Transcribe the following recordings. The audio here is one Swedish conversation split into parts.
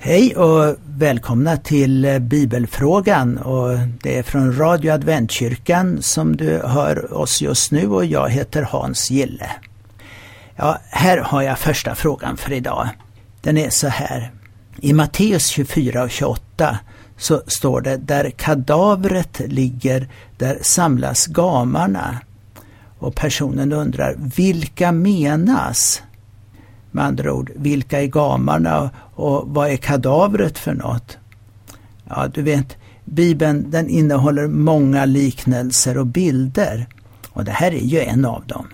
Hej och välkomna till eh, Bibelfrågan och det är från Radio Adventkyrkan som du hör oss just nu och jag heter Hans Gille. Ja, här har jag första frågan för idag. Den är så här. I Matteus 24 och 28 så står det där kadavret ligger, där samlas gamarna. Och personen undrar, vilka menas? Med andra ord, vilka är gamarna och vad är kadavret för något? Ja, du vet, Bibeln den innehåller många liknelser och bilder. Och det här är ju en av dem.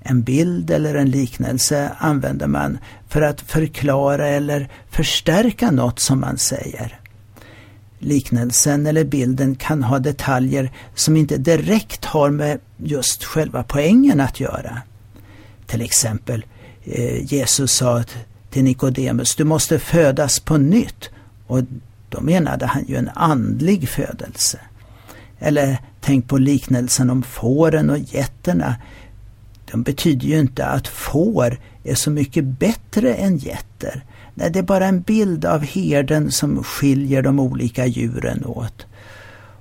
En bild eller en liknelse använder man för att förklara eller förstärka något som man säger. Liknelsen eller bilden kan ha detaljer som inte direkt har med just själva poängen att göra. Till exempel Eh, Jesus sa till Nikodemus, du måste födas på nytt. Och då menade han ju en andlig födelse. Eller tänk på liknelsen om fåren och getterna. De betyder ju inte att får är så mycket bättre än getter. Nej, det är bara en bild av herden som skiljer de olika djuren åt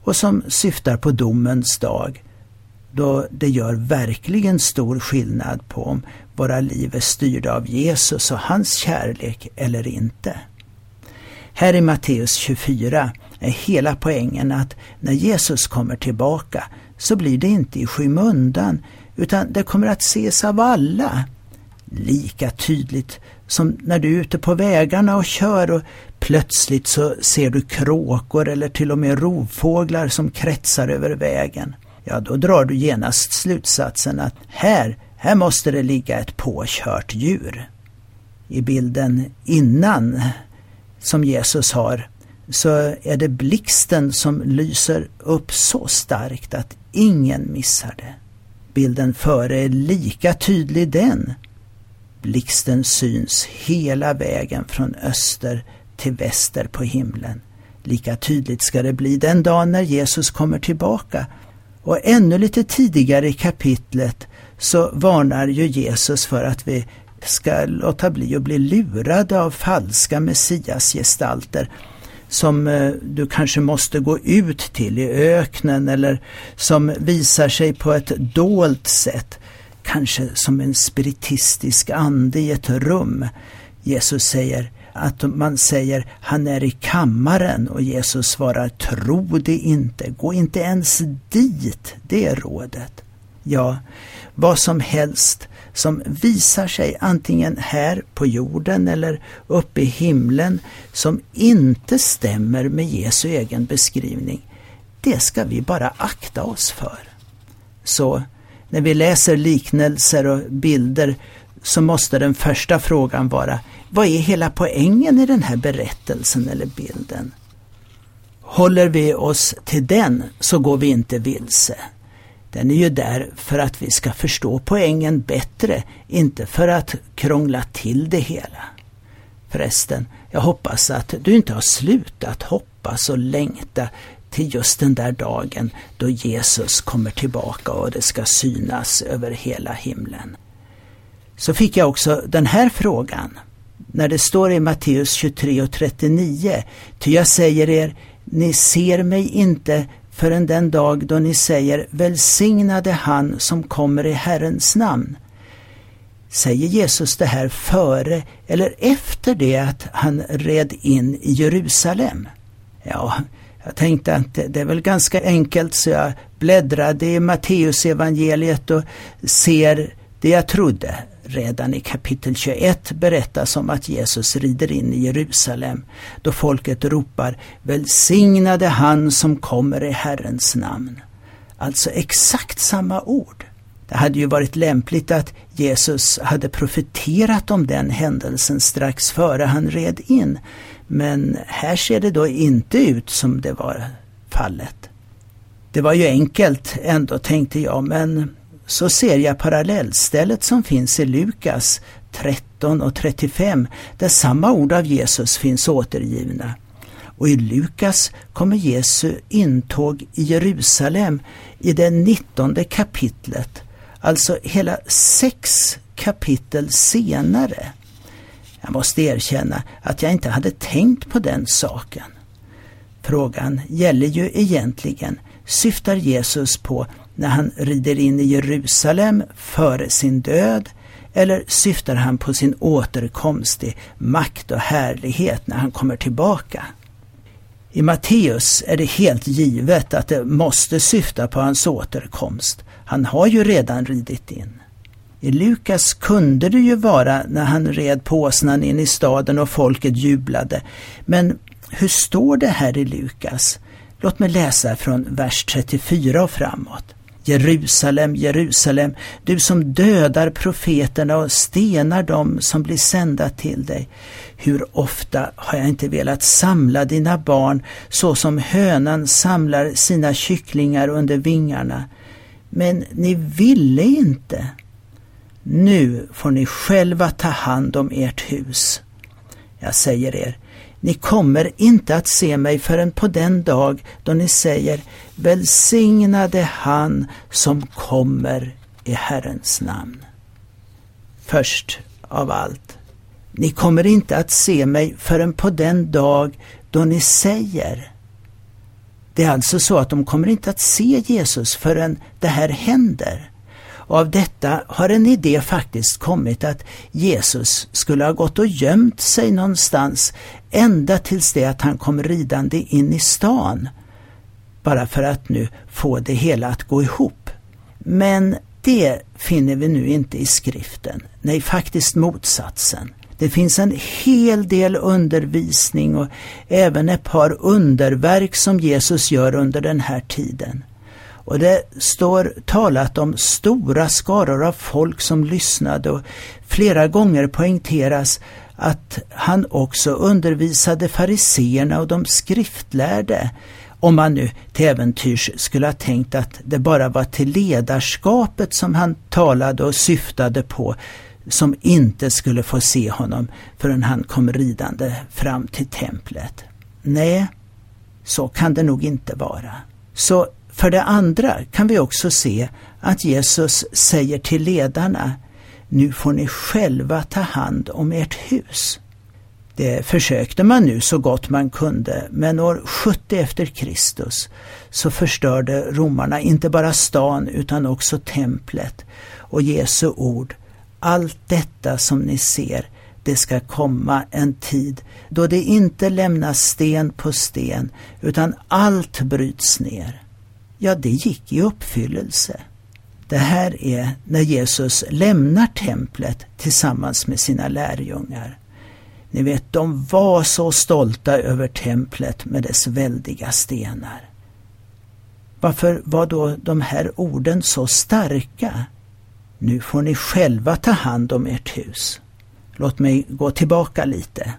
och som syftar på domens dag då det gör verkligen stor skillnad på om våra liv är styrda av Jesus och hans kärlek eller inte. Här i Matteus 24 är hela poängen att när Jesus kommer tillbaka så blir det inte i skymundan utan det kommer att ses av alla. Lika tydligt som när du är ute på vägarna och kör och plötsligt så ser du kråkor eller till och med rovfåglar som kretsar över vägen. Ja, då drar du genast slutsatsen att här, här måste det ligga ett påkört djur. I bilden innan som Jesus har så är det blixten som lyser upp så starkt att ingen missar det. Bilden före är lika tydlig den. Blixten syns hela vägen från öster till väster på himlen. Lika tydligt ska det bli den dagen när Jesus kommer tillbaka. Och ännu lite tidigare i kapitlet så varnar ju Jesus för att vi ska låta bli att bli lurade av falska messiasgestalter som eh, du kanske måste gå ut till i öknen eller som visar sig på ett dolt sätt, kanske som en spiritistisk ande i ett rum. Jesus säger att man säger han är i kammaren och Jesus svarar tro det inte, gå inte ens dit, det är rådet. Ja, vad som helst som visar sig antingen här på jorden eller uppe i himlen som inte stämmer med Jesu egen beskrivning, det ska vi bara akta oss för. Så när vi läser liknelser och bilder så måste den första frågan vara, vad är hela poängen i den här berättelsen eller bilden? Håller vi oss till den så går vi inte vilse. Den är ju där för att vi ska förstå poängen bättre, inte för att krångla till det hela. Förresten, jag hoppas att du inte har slutat hoppas och längta till just den där dagen då Jesus kommer tillbaka och det ska synas över hela himlen. Så fick jag också den här frågan när det står i Matteus 23 och 39. Ty jag säger er, ni ser mig inte förrän den dag då ni säger välsignade han som kommer i Herrens namn. Säger Jesus det här före eller efter det att han red in i Jerusalem? Ja, jag tänkte att det är väl ganska enkelt så jag bläddrade i Matteusevangeliet och ser det jag trodde. Redan i kapitel 21 berättas om att Jesus rider in i Jerusalem då folket ropar Välsignade han som kommer i Herrens namn. Alltså exakt samma ord. Det hade ju varit lämpligt att Jesus hade profeterat om den händelsen strax före han red in. Men här ser det då inte ut som det var fallet. Det var ju enkelt ändå tänkte jag, men så ser jag parallellstället som finns i Lukas 13 och 35 där samma ord av Jesus finns återgivna. Och i Lukas kommer Jesu intåg i Jerusalem i det nittonde kapitlet, alltså hela sex kapitel senare. Jag måste erkänna att jag inte hade tänkt på den saken. Frågan gäller ju egentligen, syftar Jesus på när han rider in i Jerusalem före sin död eller syftar han på sin återkomst i makt och härlighet när han kommer tillbaka? I Matteus är det helt givet att det måste syfta på hans återkomst. Han har ju redan ridit in. I Lukas kunde det ju vara när han red på åsnan in i staden och folket jublade. Men hur står det här i Lukas? Låt mig läsa från vers 34 och framåt. Jerusalem, Jerusalem, du som dödar profeterna och stenar dem som blir sända till dig. Hur ofta har jag inte velat samla dina barn så som hönan samlar sina kycklingar under vingarna. Men ni ville inte. Nu får ni själva ta hand om ert hus. Jag säger er, ni kommer inte att se mig förrän på den dag då ni säger Välsignade han som kommer i Herrens namn. Först av allt, ni kommer inte att se mig förrän på den dag då ni säger. Det är alltså så att de kommer inte att se Jesus förrän det här händer. Och av detta har en idé faktiskt kommit att Jesus skulle ha gått och gömt sig någonstans ända tills det att han kom ridande in i stan. Bara för att nu få det hela att gå ihop. Men det finner vi nu inte i skriften. Nej, faktiskt motsatsen. Det finns en hel del undervisning och även ett par underverk som Jesus gör under den här tiden. Och det står talat om stora skaror av folk som lyssnade och flera gånger poängteras att han också undervisade fariseerna och de skriftlärde. Om man nu till äventyrs skulle ha tänkt att det bara var till ledarskapet som han talade och syftade på som inte skulle få se honom förrän han kom ridande fram till templet. Nej, så kan det nog inte vara. Så för det andra kan vi också se att Jesus säger till ledarna, nu får ni själva ta hand om ert hus. Det försökte man nu så gott man kunde, men år 70 efter Kristus så förstörde romarna inte bara stan utan också templet. Och Jesu ord, allt detta som ni ser, det ska komma en tid då det inte lämnas sten på sten, utan allt bryts ner ja det gick i uppfyllelse. Det här är när Jesus lämnar templet tillsammans med sina lärjungar. Ni vet, de var så stolta över templet med dess väldiga stenar. Varför var då de här orden så starka? Nu får ni själva ta hand om ert hus. Låt mig gå tillbaka lite.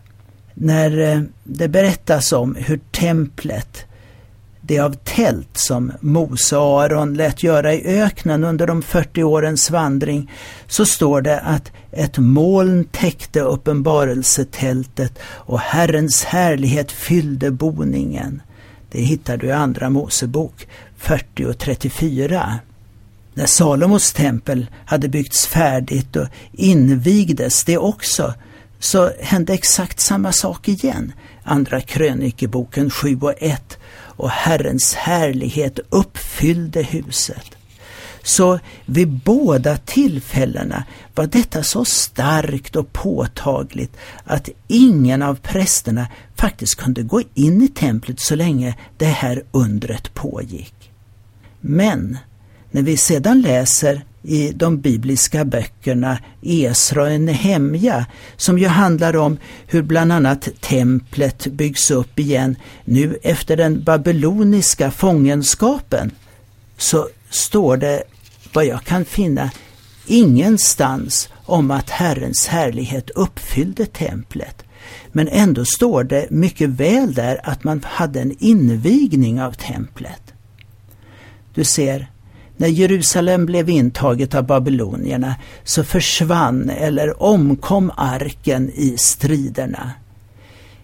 När eh, det berättas om hur templet det av tält som Mose och Aron lät göra i öknen under de 40 årens vandring, så står det att ett moln täckte uppenbarelsetältet och Herrens härlighet fyllde boningen. Det hittar du i Andra Mosebok 40 och 34. När Salomos tempel hade byggts färdigt och invigdes det också, så hände exakt samma sak igen. Andra krönikeboken 7 och 1 och Herrens härlighet uppfyllde huset. Så vid båda tillfällena var detta så starkt och påtagligt att ingen av prästerna faktiskt kunde gå in i templet så länge det här undret pågick. Men när vi sedan läser i de bibliska böckerna Esra och Nehemja som ju handlar om hur bland annat templet byggs upp igen nu efter den babyloniska fångenskapen så står det vad jag kan finna ingenstans om att Herrens härlighet uppfyllde templet. Men ändå står det mycket väl där att man hade en invigning av templet. Du ser, när Jerusalem blev intaget av babylonierna så försvann eller omkom arken i striderna.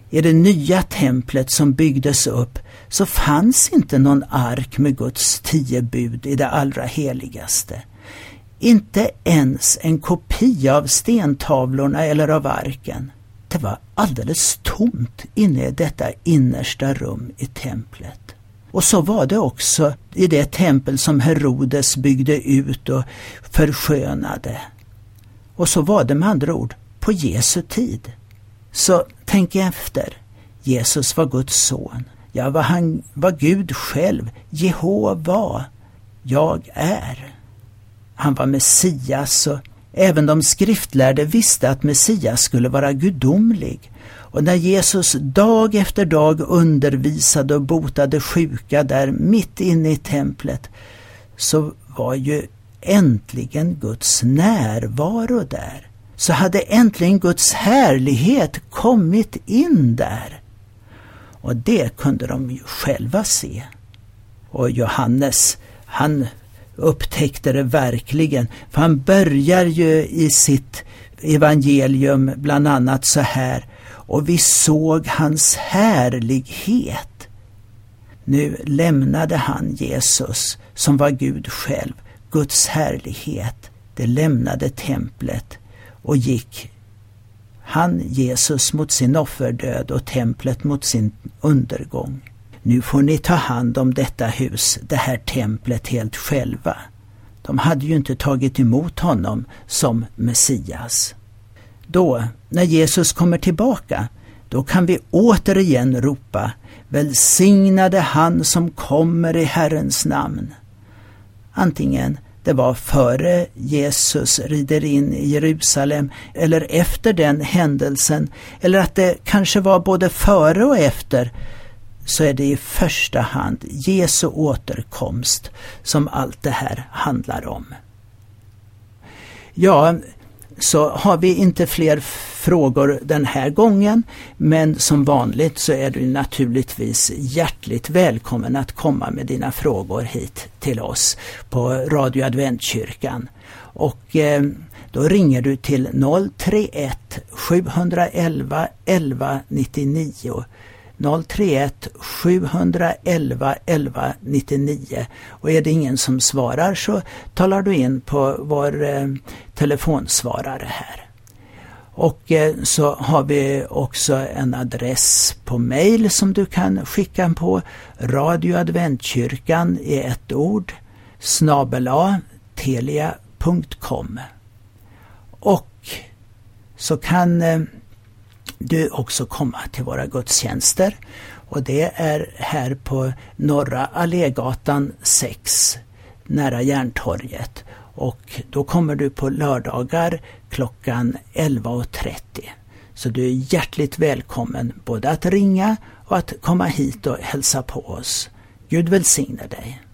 I det nya templet som byggdes upp så fanns inte någon ark med Guds tio bud i det allra heligaste. Inte ens en kopia av stentavlorna eller av arken. det var alldeles tomt inne i detta innersta rum i templet. Och så var det också i det tempel som Herodes byggde ut och förskönade. Och så var det med andra ord på Jesu tid. Så tänk efter. Jesus var Guds son. Ja, var han var Gud själv. Jehova. Jag är. Han var Messias och även de skriftlärde visste att Messias skulle vara gudomlig. Och när Jesus dag efter dag undervisade och botade sjuka där mitt inne i templet så var ju äntligen Guds närvaro där. Så hade äntligen Guds härlighet kommit in där. Och det kunde de ju själva se. Och Johannes, han upptäckte det verkligen. För han börjar ju i sitt evangelium bland annat så här. Och vi såg hans härlighet. Nu lämnade han Jesus, som var Gud själv, Guds härlighet. Det lämnade templet och gick han, Jesus, mot sin offerdöd och templet mot sin undergång. Nu får ni ta hand om detta hus, det här templet helt själva. De hade ju inte tagit emot honom som Messias. Då, när Jesus kommer tillbaka, då kan vi återigen ropa Välsignade han som kommer i Herrens namn. Antingen det var före Jesus rider in i Jerusalem eller efter den händelsen eller att det kanske var både före och efter så är det i första hand Jesu återkomst som allt det här handlar om. Ja, så har vi inte fler frågor den här gången men som vanligt så är du naturligtvis hjärtligt välkommen att komma med dina frågor hit till oss på Radio Adventkyrkan. Och eh, då ringer du till 031 711 11 99 031 711 11 99 och är det ingen som svarar så talar du in på vår eh, telefonsvarare här. Och eh, så har vi också en adress på mail som du kan skicka på. Radioadventkyrkan i ett ord. Snabela telia.com och så kan eh, du också komma till våra gudstjänster. Och det är här på Norra Allégatan 6 nära Järntorget. Och då kommer du på lördagar klockan 11.30. Så du är hjärtligt välkommen både att ringa och att komma hit och hälsa på oss. Gud välsigne dig.